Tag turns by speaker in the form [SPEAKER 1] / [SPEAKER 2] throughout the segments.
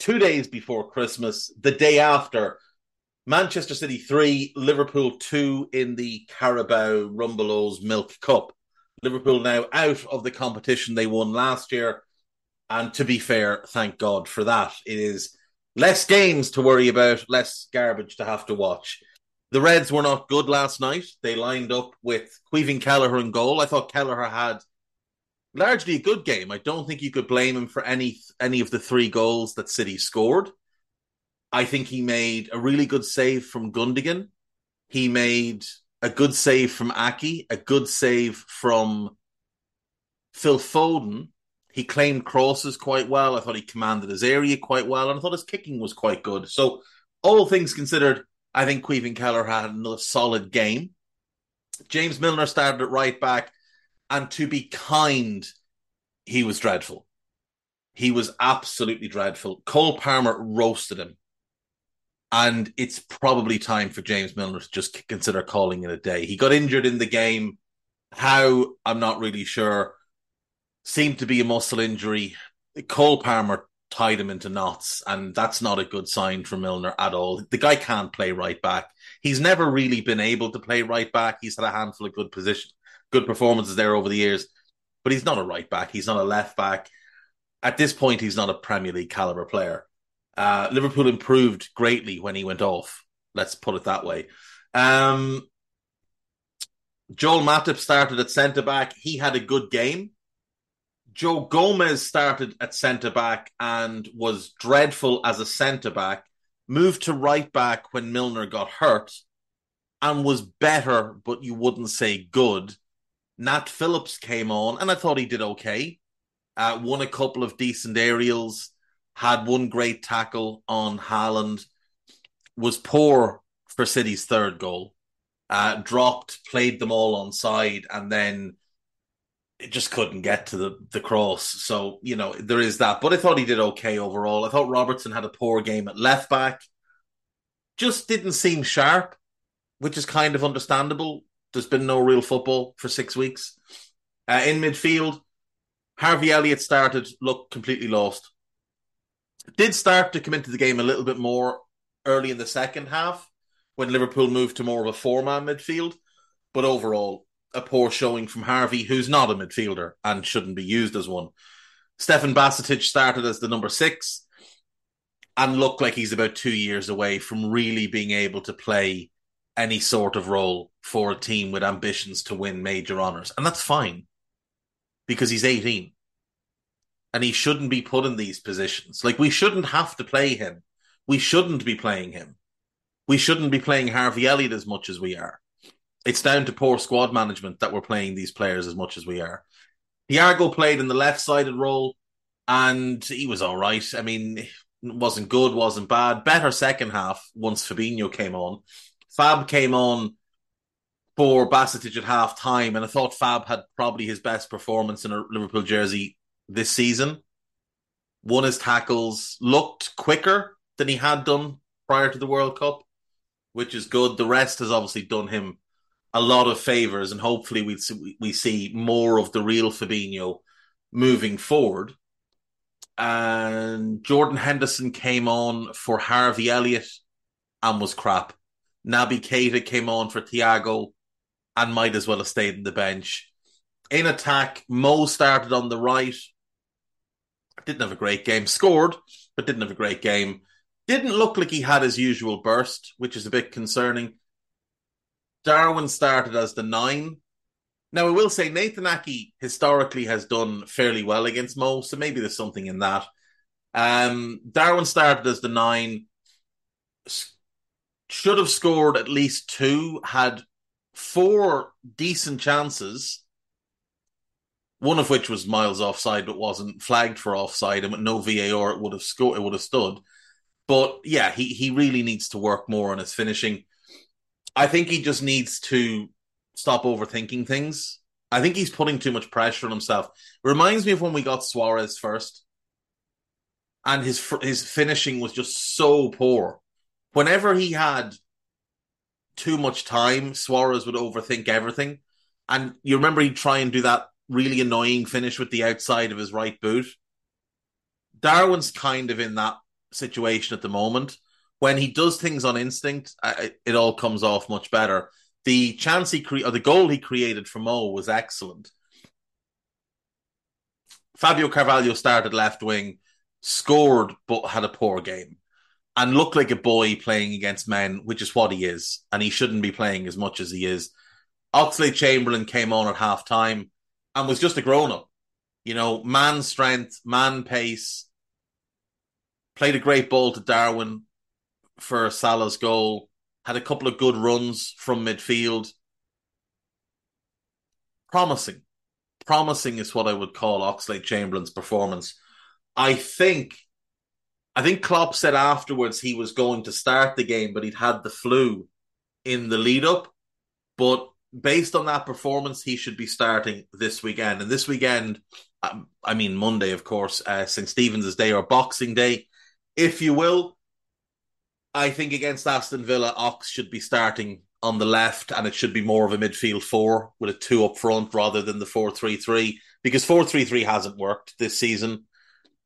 [SPEAKER 1] two days before Christmas, the day after Manchester City 3, Liverpool 2 in the Carabao Rumbelows Milk Cup. Liverpool now out of the competition they won last year. And to be fair, thank God for that. It is less games to worry about, less garbage to have to watch. The Reds were not good last night. They lined up with Caoimhín Kelleher in goal. I thought Kelleher had largely a good game. I don't think you could blame him for any any of the three goals that City scored. I think he made a really good save from Gundogan. He made a good save from Aké, a good save from Phil Foden. He claimed crosses quite well. I thought he commanded his area quite well, and I thought his kicking was quite good. So, all things considered, I think Caoimhín Kelleher had another solid game. James Milner started at right back and to be kind, he was dreadful. He was absolutely dreadful. Cole Palmer roasted him. And it's probably time for James Milner to just consider calling it a day. He got injured in the game. How, I'm not really sure. Seemed to be a muscle injury. Cole Palmer tied him into knots, and that's not a good sign for Milner at all. The guy can't play right back. He's never really been able to play right back. He's had a handful of good position good performances there over the years, but he's not a right back. He's not a left back. At this point, he's not a Premier League caliber player. Uh, Liverpool improved greatly when he went off. Let's put it that way. Um, Joel Matip started at centre back. He had a good game. Joe Gomez started at centre back and was dreadful as a centre back. Moved to right back when Milner got hurt and was better, but you wouldn't say good. Nat Phillips came on, and I thought he did okay. Uh, won a couple of decent aerials, had one great tackle on Haaland, was poor for City's third goal. Uh, dropped, played them all on side, and then it just couldn't get to the, the cross. So, you know, there is that. But I thought he did okay overall. I thought Robertson had a poor game at left back. Just didn't seem sharp, which is kind of understandable there's been no real football for six weeks. Uh, in midfield, Harvey Elliott started, looked completely lost. Did start to come into the game a little bit more early in the second half when Liverpool moved to more of a four man midfield. But overall, a poor showing from Harvey, who's not a midfielder and shouldn't be used as one. Stefan Bajcetic started as the number six and looked like he's about two years away from really being able to play any sort of role for a team with ambitions to win major honours. And that's fine because he's 18 and he shouldn't be put in these positions. Like, we shouldn't have to play him. We shouldn't be playing him. We shouldn't be playing Harvey Elliott as much as we are. It's down to poor squad management that we're playing these players as much as we are. Thiago played in the left sided role and he was all right. I mean, wasn't good, wasn't bad. Better second half once Fabinho came on. Fab came on for Bajcetic at half time, and I thought Fab had probably his best performance in a Liverpool jersey this season. Won his tackles, looked quicker than he had done prior to the World Cup, which is good. The rest has obviously done him a lot of favors, and hopefully we see, we see more of the real Fabinho moving forward. And Jordan Henderson came on for Harvey Elliott and was crap. Naby Keita came on for Thiago and might as well have stayed in the bench. In attack, Mo started on the right. Didn't have a great game. Scored, but didn't have a great game. didn't look like he had his usual burst, which is a bit concerning. Darwin started as the nine. Now, I will say Nathan Aké historically has done fairly well against Mo, so maybe there's something in that. Um, Darwin started as the nine, should have scored at least two, had four decent chances, one of which was miles offside, but wasn't flagged for offside, and with no VAR, it would have scored, it would have stood. But yeah, he he really needs to work more on his finishing. I think he just needs to stop overthinking things. I think he's putting too much pressure on himself. Reminds me of when we got Suarez first, and his his finishing was just so poor. Whenever he had too much time, Suarez would overthink everything. And you remember he'd try and do that really annoying finish with the outside of his right boot. Darwin's kind of in that situation at the moment. When he does things on instinct, it all comes off much better. The chance he cre- or the goal he created for Mo was excellent. Fabio Carvalho started left wing, scored but had a poor game and look like a boy playing against men, which is what he is, and he shouldn't be playing as much as he is. Oxlade Chamberlain came on at half time and was just a grown up. You know, man strength, man pace. Played a great ball to Darwin for Salah's goal. Had a couple of good runs from midfield. Promising. Promising is what I would call Oxlade Chamberlain's performance. I think I think Klopp said afterwards he was going to start the game, but he'd had the flu in the lead up. But based on that performance, he should be starting this weekend. And this weekend, um, I mean Monday, of course, uh, St. Stephen's Day or Boxing Day, if you will. I think against Aston Villa, Ox should be starting on the left, and it should be more of a midfield four with a two up front rather than the four three three because four three three hasn't worked this season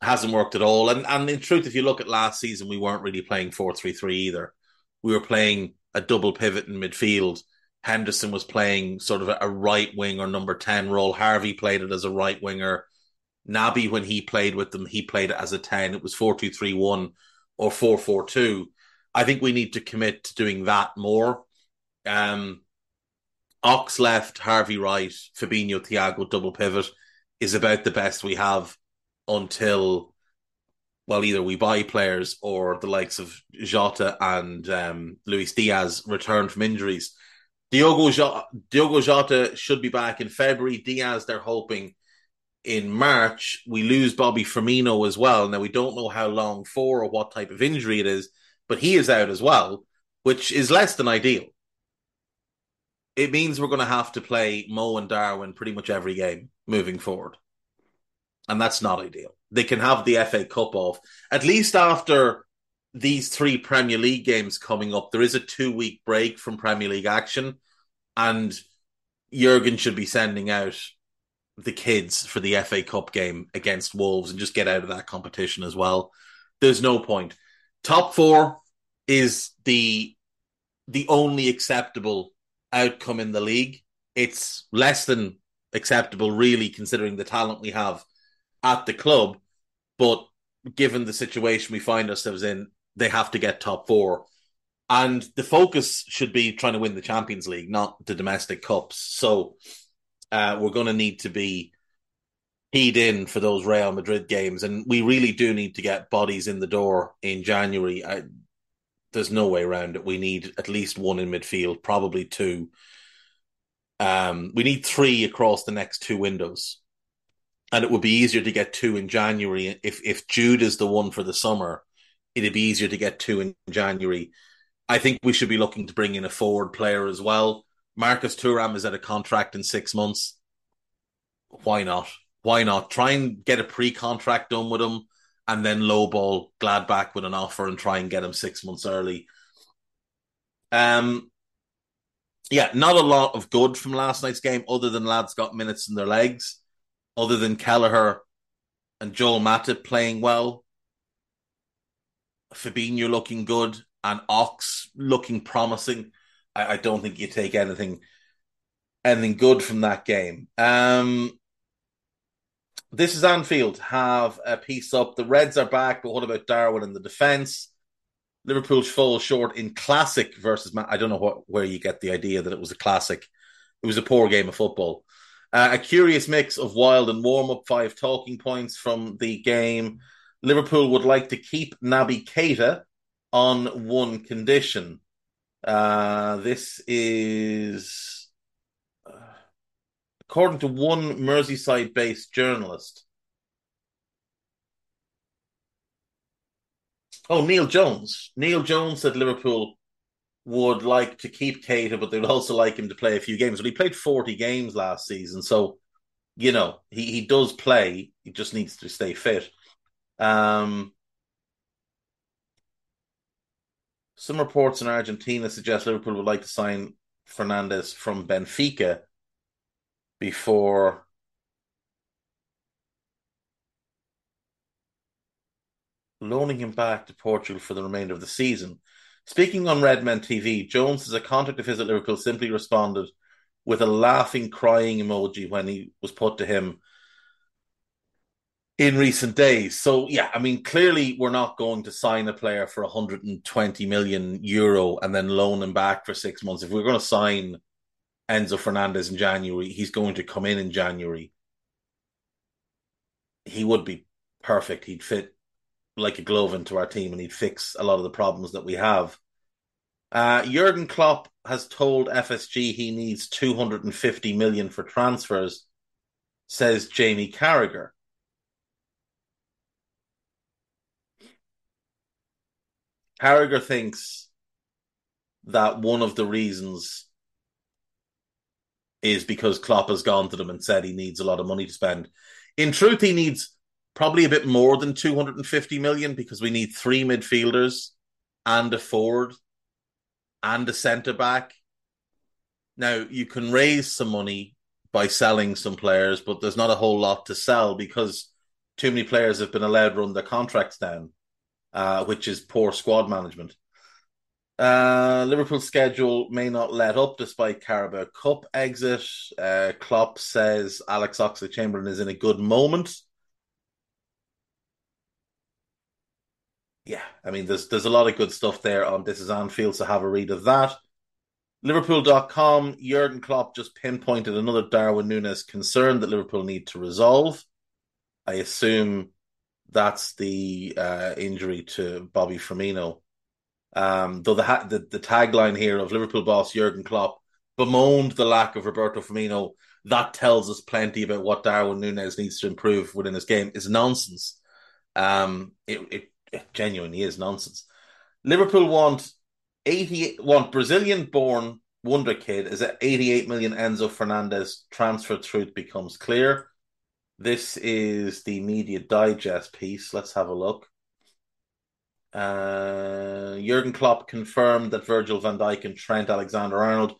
[SPEAKER 1] hasn't worked at all. And and in truth, if you look at last season, we weren't really playing four three three either. We were playing a double pivot in midfield. Henderson was playing sort of a right wing or number ten role. Harvey played it as a right winger. Naby, when he played with them, he played it as a ten. It was four two three one or four four two. I think we need to commit to doing that more. Um, Ox left, Harvey right, Fabinho, Thiago double pivot is about the best we have until well, either we buy players or the likes of Jota and um, Luis Diaz return from injuries. Diogo Jota, Diogo Jota should be back in February. Diaz, they're hoping in March. We lose Bobby Firmino as well. Now we don't know how long for or what type of injury it is, but he is out as well, which is less than ideal. It means we're going to have to play Mo and Darwin pretty much every game moving forward and that's not ideal. They can have the FA Cup off at least after these three Premier League games coming up. There is a two week break from Premier League action, and Jurgen should be sending out the kids for the FA Cup game against Wolves and just get out of that competition as well. There's no point. Top four is the the only acceptable outcome in the league. It's less than acceptable, really, considering the talent we have at the club, but given the situation we find ourselves in, they have to get top four. And the focus should be trying to win the Champions League, not the domestic cups. So uh, we're going to need to be keyed in for those Real Madrid games, and we really do need to get bodies in the door in January. I, there's no way around it. We need at least one in midfield, probably two. Um, we need three across the next two windows and it would be easier to get two in January if if Jude is the one for the summer. It'd be easier to get two in January. I think we should be looking to bring in a forward player as well. Marcus Thuram is at a contract in six months. Why not? Why not try and get a pre-contract done with him, and then lowball Gladbach with an offer and try and get him six months early. Um, yeah, not a lot of good from last night's game, other than lads got minutes in their legs other than Kelleher and Joel Matip playing well, Fabinho looking good, and Ox looking promising, I, I don't think you take anything anything good from that game. Um, this is Anfield. Have a piece up. The Reds are back, but what about Darwin in the defence? Liverpool fall short in classic versus. I don't know what where you get the idea that it was a classic. It was a poor game of football. Uh, a curious mix of wild and warm up. Five talking points from the game. Liverpool would like to keep Naby Keita on one condition. Uh, this is uh, according to one Merseyside based journalist. Oh, Neil Jones. Neil Jones said Liverpool would like to keep Keita, but they would also like him to play a few games. But he played 40 games last season, so you know, he, he does play. He just needs to stay fit. Um, some reports in Argentina suggest Liverpool would like to sign Fernandez from Benfica before loaning him back to Portugal for the remainder of the season. Speaking on Redmen TV, Jones as a contact of his at Liverpool simply responded with a laughing, crying emoji when he was put to him in recent days. So yeah, I mean, clearly we're not going to sign a player for 120 million euro and then loan him back for six months. If we're going to sign Enzo Fernandez in January, he's going to come in in January. He would be perfect. He'd fit like a glove into our team and he'd fix a lot of the problems that we have. Uh, Jurgen Klopp has told FSG he needs 250 million for transfers, says Jamie Carragher. Carragher thinks that one of the reasons is because Klopp has gone to them and said he needs a lot of money to spend. In truth, he needs probably a bit more than 250 million because we need three midfielders and a forward and a centre back. Now, you can raise some money by selling some players, but there's not a whole lot to sell because too many players have been allowed to run their contracts down uh, which is poor squad management. Uh, Liverpool's schedule may not let up despite Carabao Cup exit. Uh, Klopp says Alex Oxlade Chamberlain is in a good moment. Yeah, I mean, there's there's a lot of good stuff there on This Is Anfield, so have a read of that. Liverpool.com, Jurgen Klopp just pinpointed another Darwin Nunez concern that Liverpool need to resolve. I assume that's the uh, injury to Bobby Firmino. Um, though the, ha- the, the tagline here of Liverpool boss Jurgen Klopp bemoaned the lack of Roberto Firmino, that tells us plenty about what Darwin Nunez needs to improve within his game is nonsense. Um, it, it, it genuinely is nonsense. Liverpool want eighty want Brazilian born wonder kid is at 88 million Enzo Fernandez transfer truth becomes clear. This is the media digest piece. Let's have a look. Uh, Jurgen Klopp confirmed that Virgil van Dijk and Trent Alexander Arnold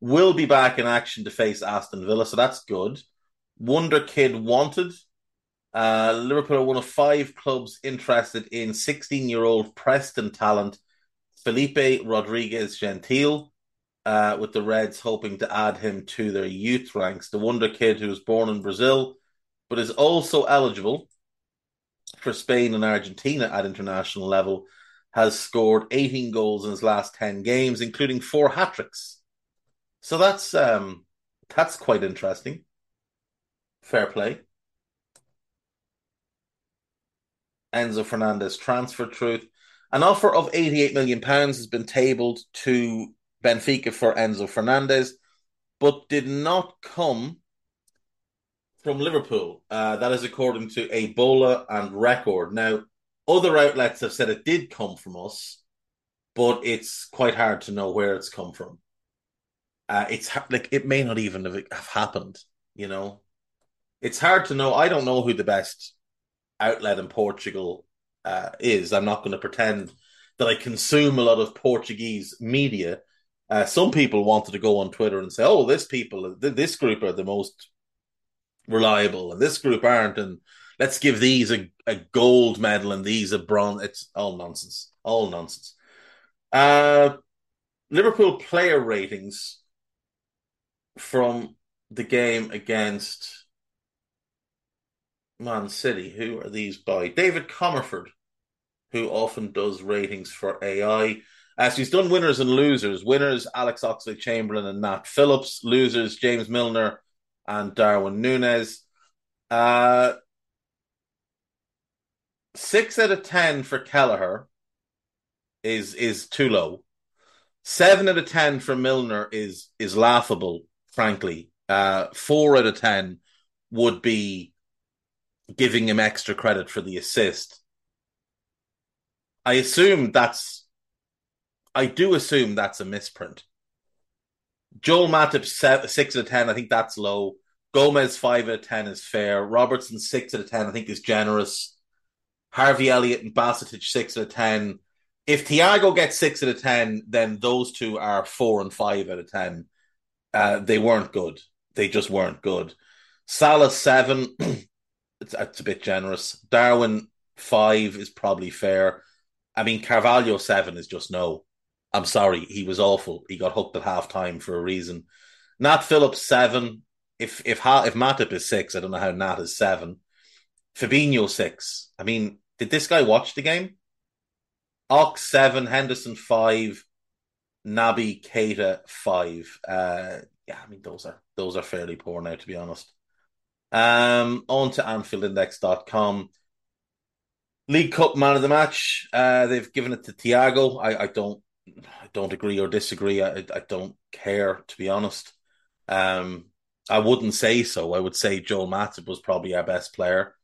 [SPEAKER 1] will be back in action to face Aston Villa, so that's good. Wonder Kid wanted. Uh, Liverpool are one of five clubs interested in 16 year old Preston talent Felipe Rodriguez Gentile, uh, with the Reds hoping to add him to their youth ranks. The Wonder Kid, who was born in Brazil, but is also eligible for Spain and Argentina at international level, has scored 18 goals in his last 10 games, including four hat tricks. So that's um, that's quite interesting. Fair play. Enzo Fernandez transfer truth. An offer of 88 million pounds has been tabled to Benfica for Enzo Fernandez, but did not come from Liverpool. Uh, that is according to A Bola and Record. Now, other outlets have said it did come from us, but it's quite hard to know where it's come from. Uh, it's like it may not even have, have happened. You know, it's hard to know. I don't know who the best outlet in Portugal uh, is. I'm not going to pretend that I consume a lot of Portuguese media. Uh, some people wanted to go on Twitter and say, "Oh, this people, this group are the most reliable, and this group aren't, and let's give these a, a gold medal and these a bronze. It's all nonsense. All nonsense. Uh, Liverpool player ratings from the game against Man City. Who are these by? David Comerford who often does ratings for AI. As uh, he's done winners and losers. Winners Alex Oxlade Chamberlain and Nat Phillips. Losers James Milner and Darwin Nunez. Uh, six out of ten for Kelleher is is too low. Seven out of ten for Milner is is laughable, frankly. Uh, four out of ten would be giving him extra credit for the assist. I assume that's. I do assume that's a misprint. Joel Matip six out of ten. I think that's low. Gomez five out of ten is fair. Robertson six out of ten. I think is generous. Harvey Elliott and Bajcetic six out of ten. If Thiago gets six out of ten, then those two are four and five out of ten. Uh, they weren't good. They just weren't good. Salah seven. it's, it's a bit generous. Darwin five is probably fair. I mean, Carvalho seven is just no. I'm sorry, he was awful. He got hooked at half time for a reason. Nat Phillips seven. If if if Matip is six, I don't know how Nat is seven. Fabinho six. I mean, did this guy watch the game? Ox seven, Henderson five, Naby Keita five. Uh, yeah, I mean those are those are fairly poor now, to be honest. Um, on to AnfieldIndex.com. League Cup man of the match. Uh, they've given it to Thiago. I, I don't I don't agree or disagree. I, I don't care to be honest. Um, I wouldn't say so. I would say Joel Matip was probably our best player.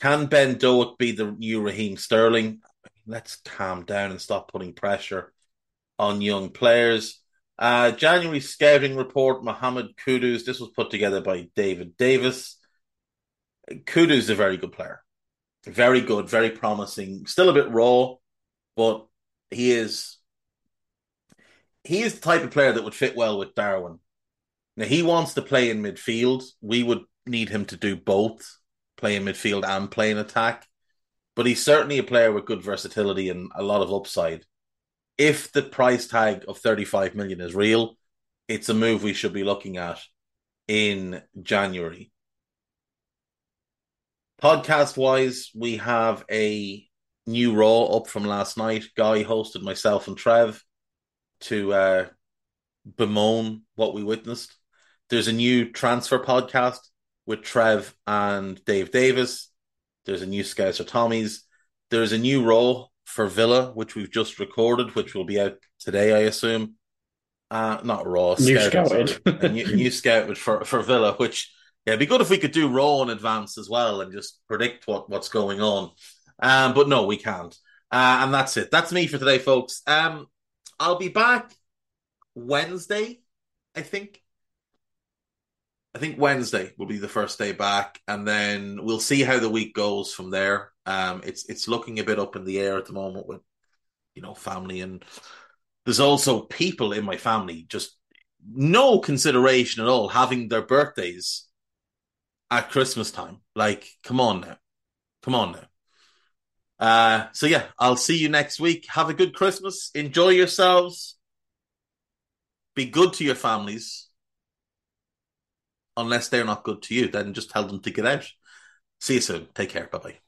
[SPEAKER 1] Can Ben Doak be the new Raheem Sterling? Let's calm down and stop putting pressure on young players. Uh, January scouting report, Mohamed Kudus. This was put together by David Davis. Kudus is a very good player. Very good, very promising. Still a bit raw, but he is he is the type of player that would fit well with Darwin. Now he wants to play in midfield. We would need him to do both play in midfield and play in attack. But he's certainly a player with good versatility and a lot of upside. If the price tag of 35 million is real, it's a move we should be looking at in January. Podcast wise, we have a new Raw up from last night. Guy hosted myself and Trev to uh, bemoan what we witnessed. There's a new transfer podcast with Trev and Dave Davis. There's a new Scouser Tommy's. There's a new role for Villa, which we've just recorded, which will be out today, I assume. Uh, not Raw.
[SPEAKER 2] New scouted.
[SPEAKER 1] a new, new scout for, for Villa, which yeah, it'd be good if we could do Raw in advance as well and just predict what, what's going on. Um, but no, we can't. Uh, and that's it. That's me for today, folks. Um, I'll be back Wednesday, I think. I think Wednesday will be the first day back, and then we'll see how the week goes from there. Um, it's it's looking a bit up in the air at the moment with you know family, and there's also people in my family just no consideration at all having their birthdays at Christmas time. Like, come on now, come on now. Uh, so yeah, I'll see you next week. Have a good Christmas. Enjoy yourselves. Be good to your families unless they're not good to you, then just tell them to get out. See you soon. Take care. Bye bye.